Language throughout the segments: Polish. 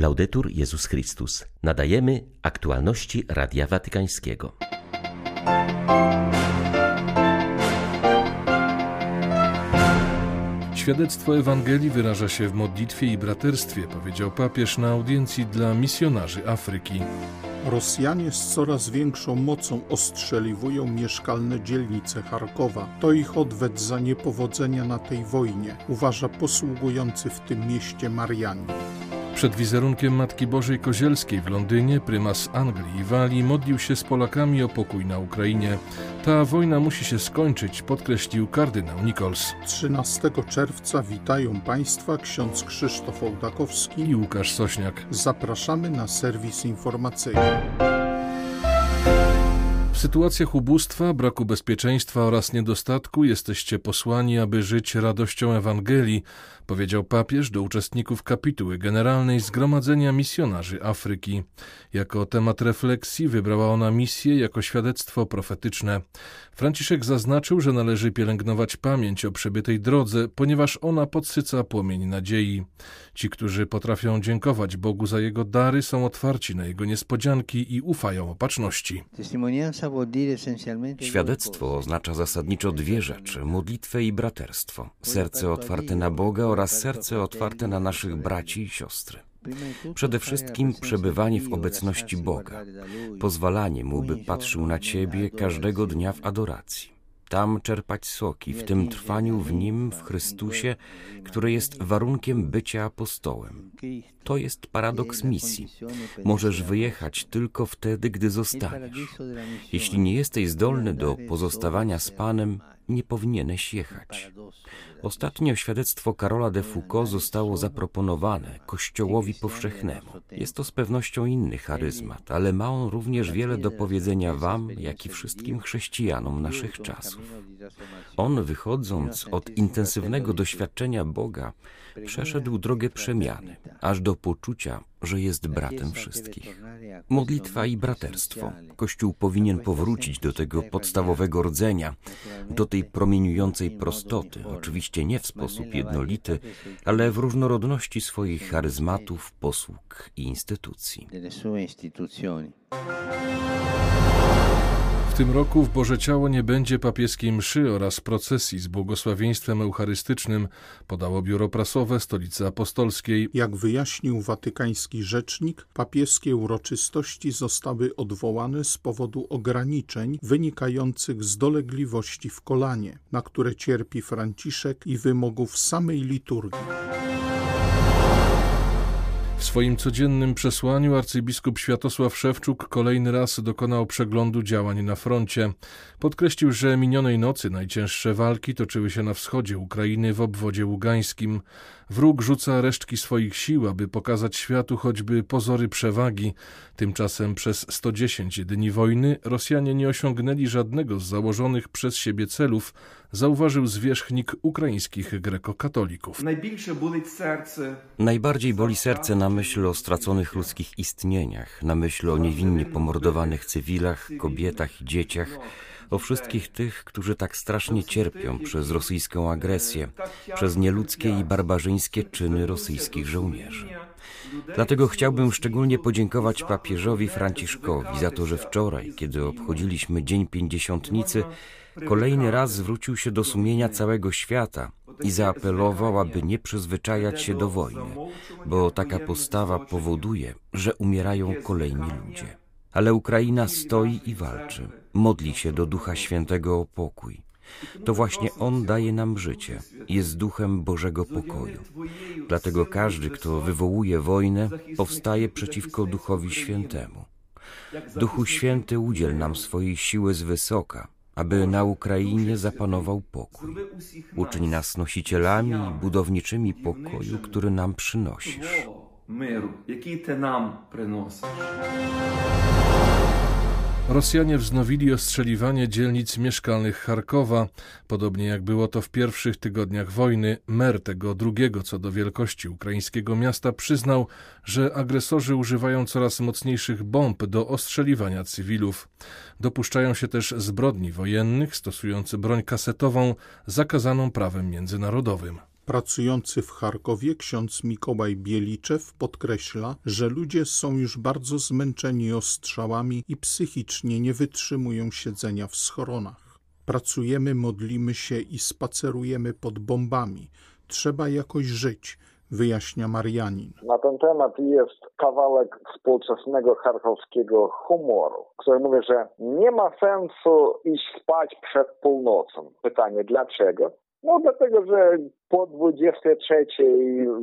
Laudetur Jezus Chrystus. Nadajemy aktualności Radia Watykańskiego. Świadectwo Ewangelii wyraża się w modlitwie i braterstwie, powiedział papież na audiencji dla misjonarzy Afryki. Rosjanie z coraz większą mocą ostrzeliwują mieszkalne dzielnice Charkowa. To ich odwet za niepowodzenia na tej wojnie, uważa posługujący w tym mieście Marianin. Przed wizerunkiem Matki Bożej Kozielskiej w Londynie prymas Anglii i Walii modlił się z Polakami o pokój na Ukrainie. Ta wojna musi się skończyć, podkreślił kardynał Nichols. 13 czerwca witają Państwa ksiądz Krzysztof Ołdakowski i Łukasz Sośniak. Zapraszamy na serwis informacyjny. Sytuacjach ubóstwa, braku bezpieczeństwa oraz niedostatku jesteście posłani, aby żyć radością Ewangelii, powiedział papież do uczestników kapituły generalnej Zgromadzenia Misjonarzy Afryki. Jako temat refleksji wybrała ona misję jako świadectwo profetyczne. Franciszek zaznaczył, że należy pielęgnować pamięć o przebytej drodze, ponieważ ona podsyca płomień nadziei. Ci, którzy potrafią dziękować Bogu za Jego dary, są otwarci na Jego niespodzianki i ufają opatrzności. Świadectwo oznacza zasadniczo dwie rzeczy: modlitwę i braterstwo. Serce otwarte na Boga oraz serce otwarte na naszych braci i siostry. Przede wszystkim przebywanie w obecności Boga, pozwalanie Mu, by patrzył na Ciebie każdego dnia w adoracji. Tam czerpać soki, w tym trwaniu w Nim, w Chrystusie, które jest warunkiem bycia apostołem. To jest paradoks misji. Możesz wyjechać tylko wtedy, gdy zostaniesz. Jeśli nie jesteś zdolny do pozostawania z Panem, nie powinieneś jechać. Ostatnio świadectwo Karola de Foucault zostało zaproponowane Kościołowi powszechnemu. Jest to z pewnością inny charyzmat, ale ma on również wiele do powiedzenia Wam, jak i wszystkim chrześcijanom naszych czasów. On, wychodząc od intensywnego doświadczenia Boga, przeszedł drogę przemiany, aż do poczucia, że jest bratem wszystkich. Modlitwa i braterstwo. Kościół powinien powrócić do tego podstawowego rdzenia, do tej promieniującej prostoty, oczywiście nie w sposób jednolity, ale w różnorodności swoich charyzmatów, posług i instytucji. Tym roku w Boże Ciało nie będzie papieskiej mszy oraz procesji z błogosławieństwem eucharystycznym, podało biuro prasowe Stolicy Apostolskiej. Jak wyjaśnił watykański rzecznik, papieskie uroczystości zostały odwołane z powodu ograniczeń wynikających z dolegliwości w kolanie, na które cierpi Franciszek i wymogów samej liturgii. W swoim codziennym przesłaniu arcybiskup Światosław Szewczuk kolejny raz dokonał przeglądu działań na froncie. Podkreślił, że minionej nocy najcięższe walki toczyły się na wschodzie Ukrainy w obwodzie ługańskim. Wróg rzuca resztki swoich sił, aby pokazać światu choćby pozory przewagi. Tymczasem przez 110 dni wojny Rosjanie nie osiągnęli żadnego z założonych przez siebie celów, zauważył zwierzchnik ukraińskich grekokatolików. Najbardziej boli serce na myśl o straconych ludzkich istnieniach, na myśl o niewinnie pomordowanych cywilach, kobietach i dzieciach, o wszystkich tych, którzy tak strasznie cierpią przez rosyjską agresję, przez nieludzkie i barbarzyńskie czyny rosyjskich żołnierzy. Dlatego chciałbym szczególnie podziękować papieżowi Franciszkowi za to, że wczoraj, kiedy obchodziliśmy Dzień Pięćdziesiątnicy, kolejny raz zwrócił się do sumienia całego świata i zaapelował, aby nie przyzwyczajać się do wojny, bo taka postawa powoduje, że umierają kolejni ludzie. Ale Ukraina stoi i walczy, modli się do Ducha Świętego o pokój. To właśnie On daje nam życie, jest duchem Bożego pokoju. Dlatego każdy, kto wywołuje wojnę, powstaje przeciwko Duchowi Świętemu. Duchu Święty udziel nam swojej siły z wysoka, aby na Ukrainie zapanował pokój. Uczyń nas nosicielami i budowniczymi pokoju, który nam przynosisz. Миру, який ти нам приносиш. Rosjanie wznowili ostrzeliwanie dzielnic mieszkalnych Charkowa. Podobnie jak było to w pierwszych tygodniach wojny, mer tego drugiego co do wielkości ukraińskiego miasta przyznał, że agresorzy używają coraz mocniejszych bomb do ostrzeliwania cywilów. Dopuszczają się też zbrodni wojennych, stosując broń kasetową zakazaną prawem międzynarodowym. Pracujący w Charkowie ksiądz Mikołaj Bieliczew podkreśla, że ludzie są już bardzo zmęczeni ostrzałami i psychicznie nie wytrzymują siedzenia w schronach. Pracujemy, modlimy się i spacerujemy pod bombami. Trzeba jakoś żyć, wyjaśnia Marianin. Na ten temat jest kawałek współczesnego charkowskiego humoru, który mówi, że nie ma sensu iść spać przed północą. Pytanie dlaczego? No dlatego, że po 23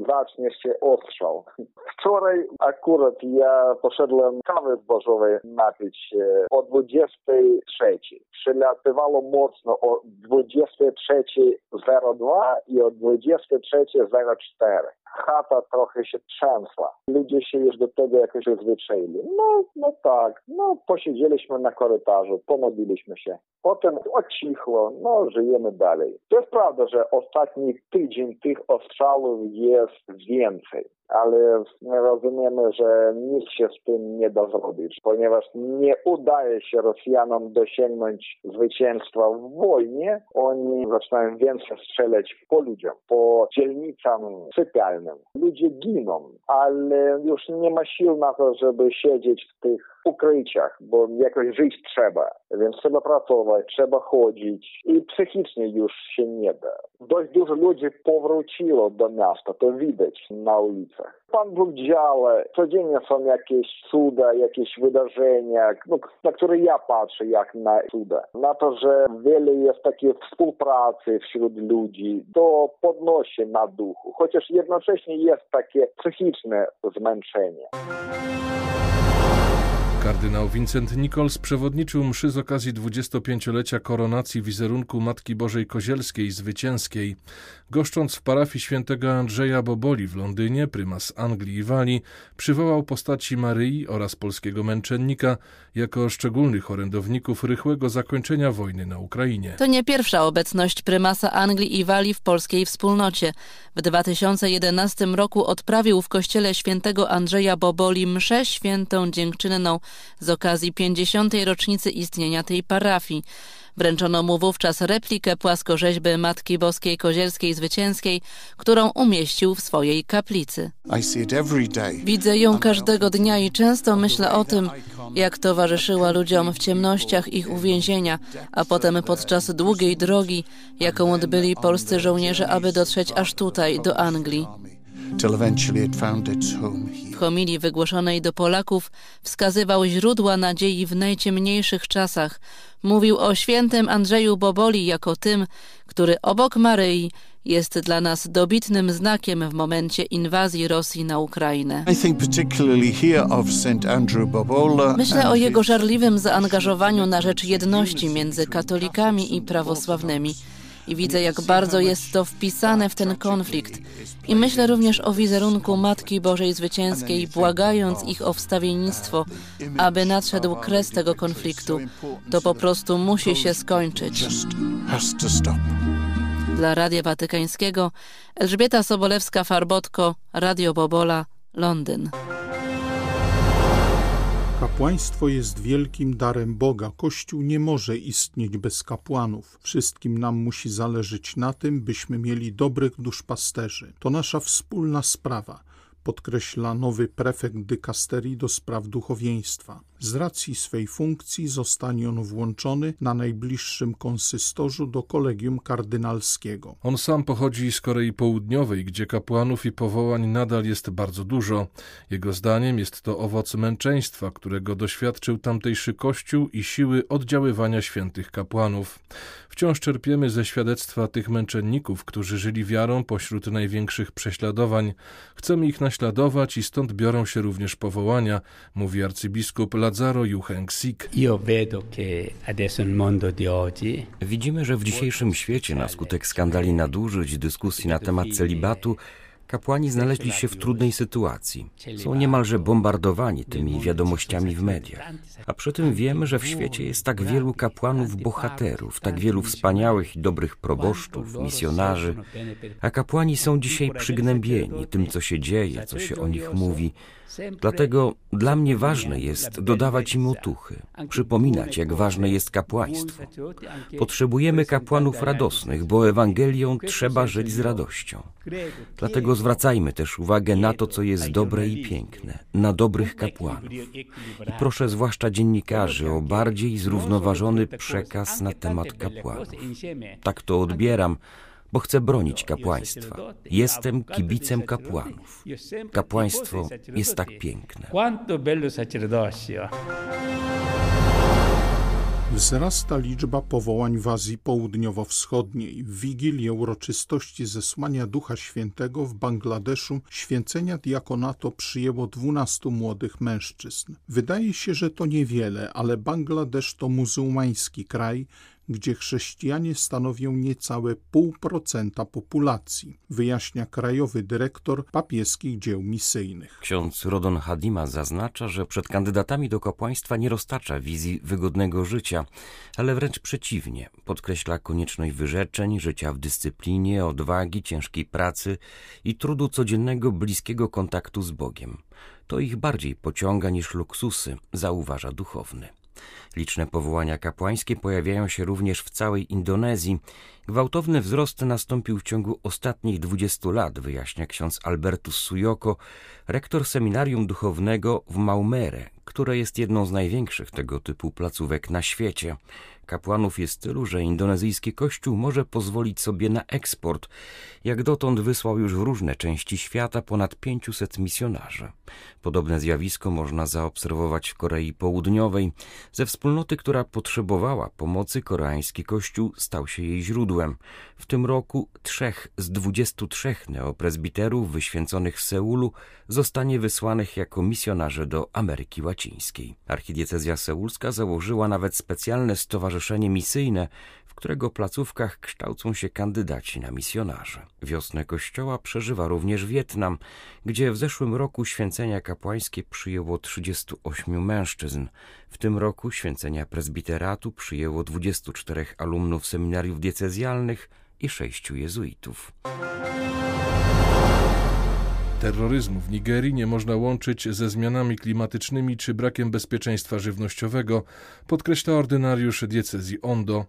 zacznie się ostrzał. Wczoraj akurat ja poszedłem kawy zbożowej napić się o 23. Przylatywało mocno o 23.02 i o 23.04 chata trochę się trzęsła. Ludzie się już do tego jakoś przyzwyczaili. No, no tak, no posiedzieliśmy na korytarzu, pomodliliśmy się. Potem ocichło, no żyjemy dalej. To jest prawda, że ostatni tydzień tych ostrzałów jest więcej ale rozumiemy, że nic się z tym nie da zrobić, ponieważ nie udaje się Rosjanom dosięgnąć zwycięstwa w wojnie. Oni zaczynają więcej strzelać po ludziom, po dzielnicam sypialnym. Ludzie giną, ale już nie ma sił na to, żeby siedzieć w tych ukryciach, bo jakoś żyć trzeba, więc trzeba pracować, trzeba chodzić i psychicznie już się nie da. Dość dużo ludzi powróciło do miasta, to widać na ulicach. Pan Bóg działa, codziennie są jakieś cuda, jakieś wydarzenia, no, na które ja patrzę jak na cuda. Na to, że wiele jest takiej współpracy wśród ludzi, to podnosi na duchu, chociaż jednocześnie jest takie psychiczne zmęczenie. Kardynał Vincent Nichols przewodniczył mszy z okazji 25-lecia koronacji wizerunku Matki Bożej Kozielskiej Zwycięskiej. Goszcząc w parafii świętego Andrzeja Boboli w Londynie, prymas Anglii i Walii przywołał postaci Maryi oraz polskiego męczennika jako szczególnych orędowników rychłego zakończenia wojny na Ukrainie. To nie pierwsza obecność prymasa Anglii i Walii w polskiej wspólnocie. W 2011 roku odprawił w kościele świętego Andrzeja Boboli mszę świętą dziękczynną z okazji 50. rocznicy istnienia tej parafii. Wręczono mu wówczas replikę płaskorzeźby Matki Boskiej Kozielskiej Zwycięskiej, którą umieścił w swojej kaplicy. Widzę ją każdego dnia i często myślę o tym, jak towarzyszyła ludziom w ciemnościach ich uwięzienia, a potem podczas długiej drogi, jaką odbyli polscy żołnierze, aby dotrzeć aż tutaj, do Anglii. W homilii wygłoszonej do Polaków wskazywał źródła nadziei w najciemniejszych czasach. Mówił o świętym Andrzeju Boboli jako tym, który obok Maryi jest dla nas dobitnym znakiem w momencie inwazji Rosji na Ukrainę. Myślę o jego żarliwym zaangażowaniu na rzecz jedności między katolikami i prawosławnymi i widzę, jak bardzo jest to wpisane w ten konflikt. I myślę również o wizerunku Matki Bożej Zwycięskiej, błagając ich o wstawiennictwo, aby nadszedł kres tego konfliktu. To po prostu musi się skończyć. Dla Radia Watykańskiego Elżbieta Sobolewska-Farbotko, Radio Bobola, Londyn. Kapłaństwo jest wielkim darem Boga. Kościół nie może istnieć bez kapłanów. Wszystkim nam musi zależeć na tym, byśmy mieli dobrych duszpasterzy. To nasza wspólna sprawa podkreśla nowy prefekt dykasterii do spraw duchowieństwa. Z racji swej funkcji zostanie on włączony na najbliższym konsystorzu do kolegium kardynalskiego. On sam pochodzi z Korei Południowej, gdzie kapłanów i powołań nadal jest bardzo dużo. Jego zdaniem jest to owoc męczeństwa, którego doświadczył tamtejszy kościół i siły oddziaływania świętych kapłanów. Wciąż czerpiemy ze świadectwa tych męczenników, którzy żyli wiarą pośród największych prześladowań. Chcemy ich naśladować i stąd biorą się również powołania, mówi arcybiskup Lazzaro. Widzimy, że w dzisiejszym świecie na skutek skandali nadużyć, dyskusji na temat celibatu, Kapłani znaleźli się w trudnej sytuacji. Są niemalże bombardowani tymi wiadomościami w mediach. A przy tym wiemy, że w świecie jest tak wielu kapłanów bohaterów, tak wielu wspaniałych i dobrych proboszczów, misjonarzy, a kapłani są dzisiaj przygnębieni tym, co się dzieje, co się o nich mówi, Dlatego dla mnie ważne jest dodawać im otuchy, przypominać, jak ważne jest kapłaństwo. Potrzebujemy kapłanów radosnych, bo Ewangelią trzeba żyć z radością. Dlatego zwracajmy też uwagę na to, co jest dobre i piękne, na dobrych kapłanów. I proszę zwłaszcza dziennikarzy o bardziej zrównoważony przekaz na temat kapłanów. Tak to odbieram, bo chcę bronić kapłaństwa. Jestem kibicem kapłanów. Kapłaństwo jest tak piękne. Wzrasta liczba powołań w Azji Południowo-Wschodniej. W Wigilię uroczystości zesłania Ducha Świętego w Bangladeszu święcenia diakonato przyjęło 12 młodych mężczyzn. Wydaje się, że to niewiele, ale Bangladesz to muzułmański kraj, gdzie chrześcijanie stanowią niecałe pół procenta populacji, wyjaśnia krajowy dyrektor papieskich dzieł misyjnych. Ksiądz Rodon Hadima zaznacza, że przed kandydatami do kapłaństwa nie roztacza wizji wygodnego życia, ale wręcz przeciwnie, podkreśla konieczność wyrzeczeń, życia w dyscyplinie, odwagi, ciężkiej pracy i trudu codziennego bliskiego kontaktu z Bogiem. To ich bardziej pociąga niż luksusy, zauważa duchowny. Liczne powołania kapłańskie pojawiają się również w całej Indonezji. Gwałtowny wzrost nastąpił w ciągu ostatnich 20 lat, wyjaśnia ksiądz Albertus Sujoko, rektor seminarium duchownego w Maumere, które jest jedną z największych tego typu placówek na świecie. Kapłanów jest tylu, że indonezyjski kościół może pozwolić sobie na eksport. Jak dotąd wysłał już w różne części świata ponad 500 misjonarzy. Podobne zjawisko można zaobserwować w Korei Południowej. Ze wspólnoty, która potrzebowała pomocy, koreański kościół stał się jej źródłem. W tym roku trzech z 23 neopresbiterów wyświęconych w Seulu zostanie wysłanych jako misjonarze do Ameryki Łacińskiej. Archidiecezja seulska założyła nawet specjalne stowarzyszenie misyjne, w którego placówkach kształcą się kandydaci na misjonarze. Wiosnę kościoła przeżywa również Wietnam, gdzie w zeszłym roku święcenia kapłańskie przyjęło 38 mężczyzn. W tym roku święcenia prezbiteratu przyjęło 24 alumnów seminariów diecezjalnych i sześciu jezuitów. Terroryzmu w Nigerii nie można łączyć ze zmianami klimatycznymi czy brakiem bezpieczeństwa żywnościowego, podkreśla ordynariusz diecezji Ondo.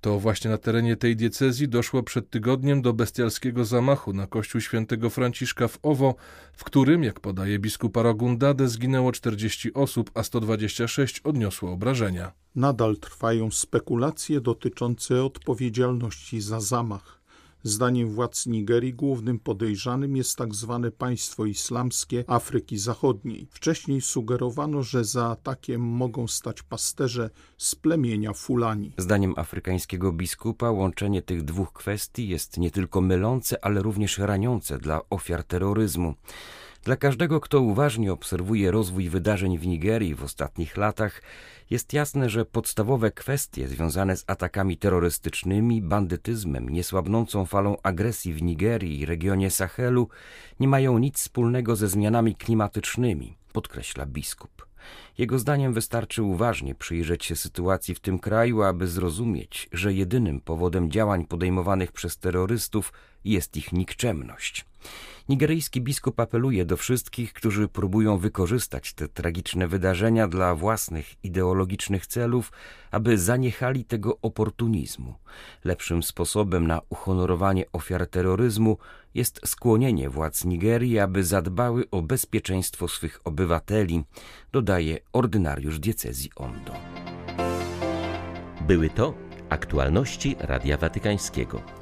To właśnie na terenie tej diecezji doszło przed tygodniem do bestialskiego zamachu na kościół świętego Franciszka w Owo, w którym, jak podaje biskup Aragundade, zginęło 40 osób, a 126 odniosło obrażenia. Nadal trwają spekulacje dotyczące odpowiedzialności za zamach. Zdaniem władz Nigerii głównym podejrzanym jest tak zwane państwo islamskie Afryki Zachodniej. Wcześniej sugerowano, że za atakiem mogą stać pasterze z plemienia Fulani. Zdaniem afrykańskiego biskupa łączenie tych dwóch kwestii jest nie tylko mylące, ale również raniące dla ofiar terroryzmu. Dla każdego, kto uważnie obserwuje rozwój wydarzeń w Nigerii w ostatnich latach, jest jasne, że podstawowe kwestie związane z atakami terrorystycznymi, bandytyzmem, niesłabnącą falą agresji w Nigerii i regionie Sahelu nie mają nic wspólnego ze zmianami klimatycznymi, podkreśla biskup. Jego zdaniem wystarczy uważnie przyjrzeć się sytuacji w tym kraju, aby zrozumieć, że jedynym powodem działań podejmowanych przez terrorystów jest ich nikczemność. Nigeryjski biskup apeluje do wszystkich, którzy próbują wykorzystać te tragiczne wydarzenia dla własnych ideologicznych celów, aby zaniechali tego oportunizmu. Lepszym sposobem na uhonorowanie ofiar terroryzmu jest skłonienie władz Nigerii, aby zadbały o bezpieczeństwo swych obywateli, dodaje ordynariusz diecezji Ondo. Były to aktualności Radia Watykańskiego.